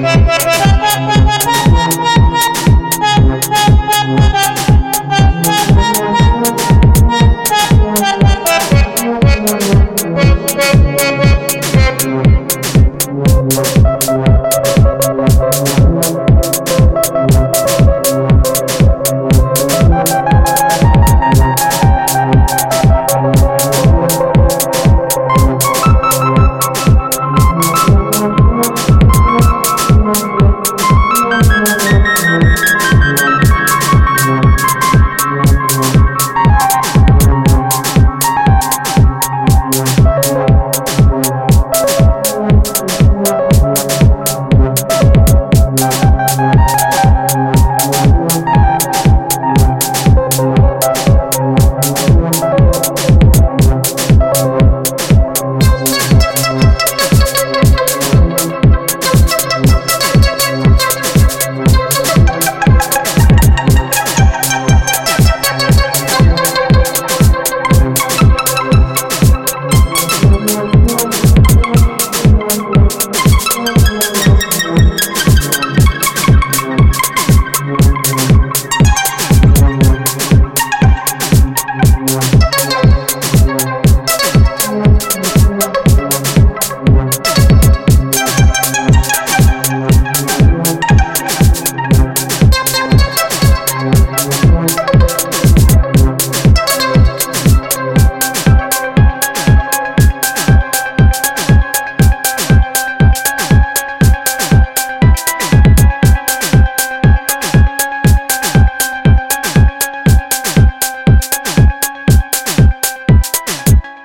Música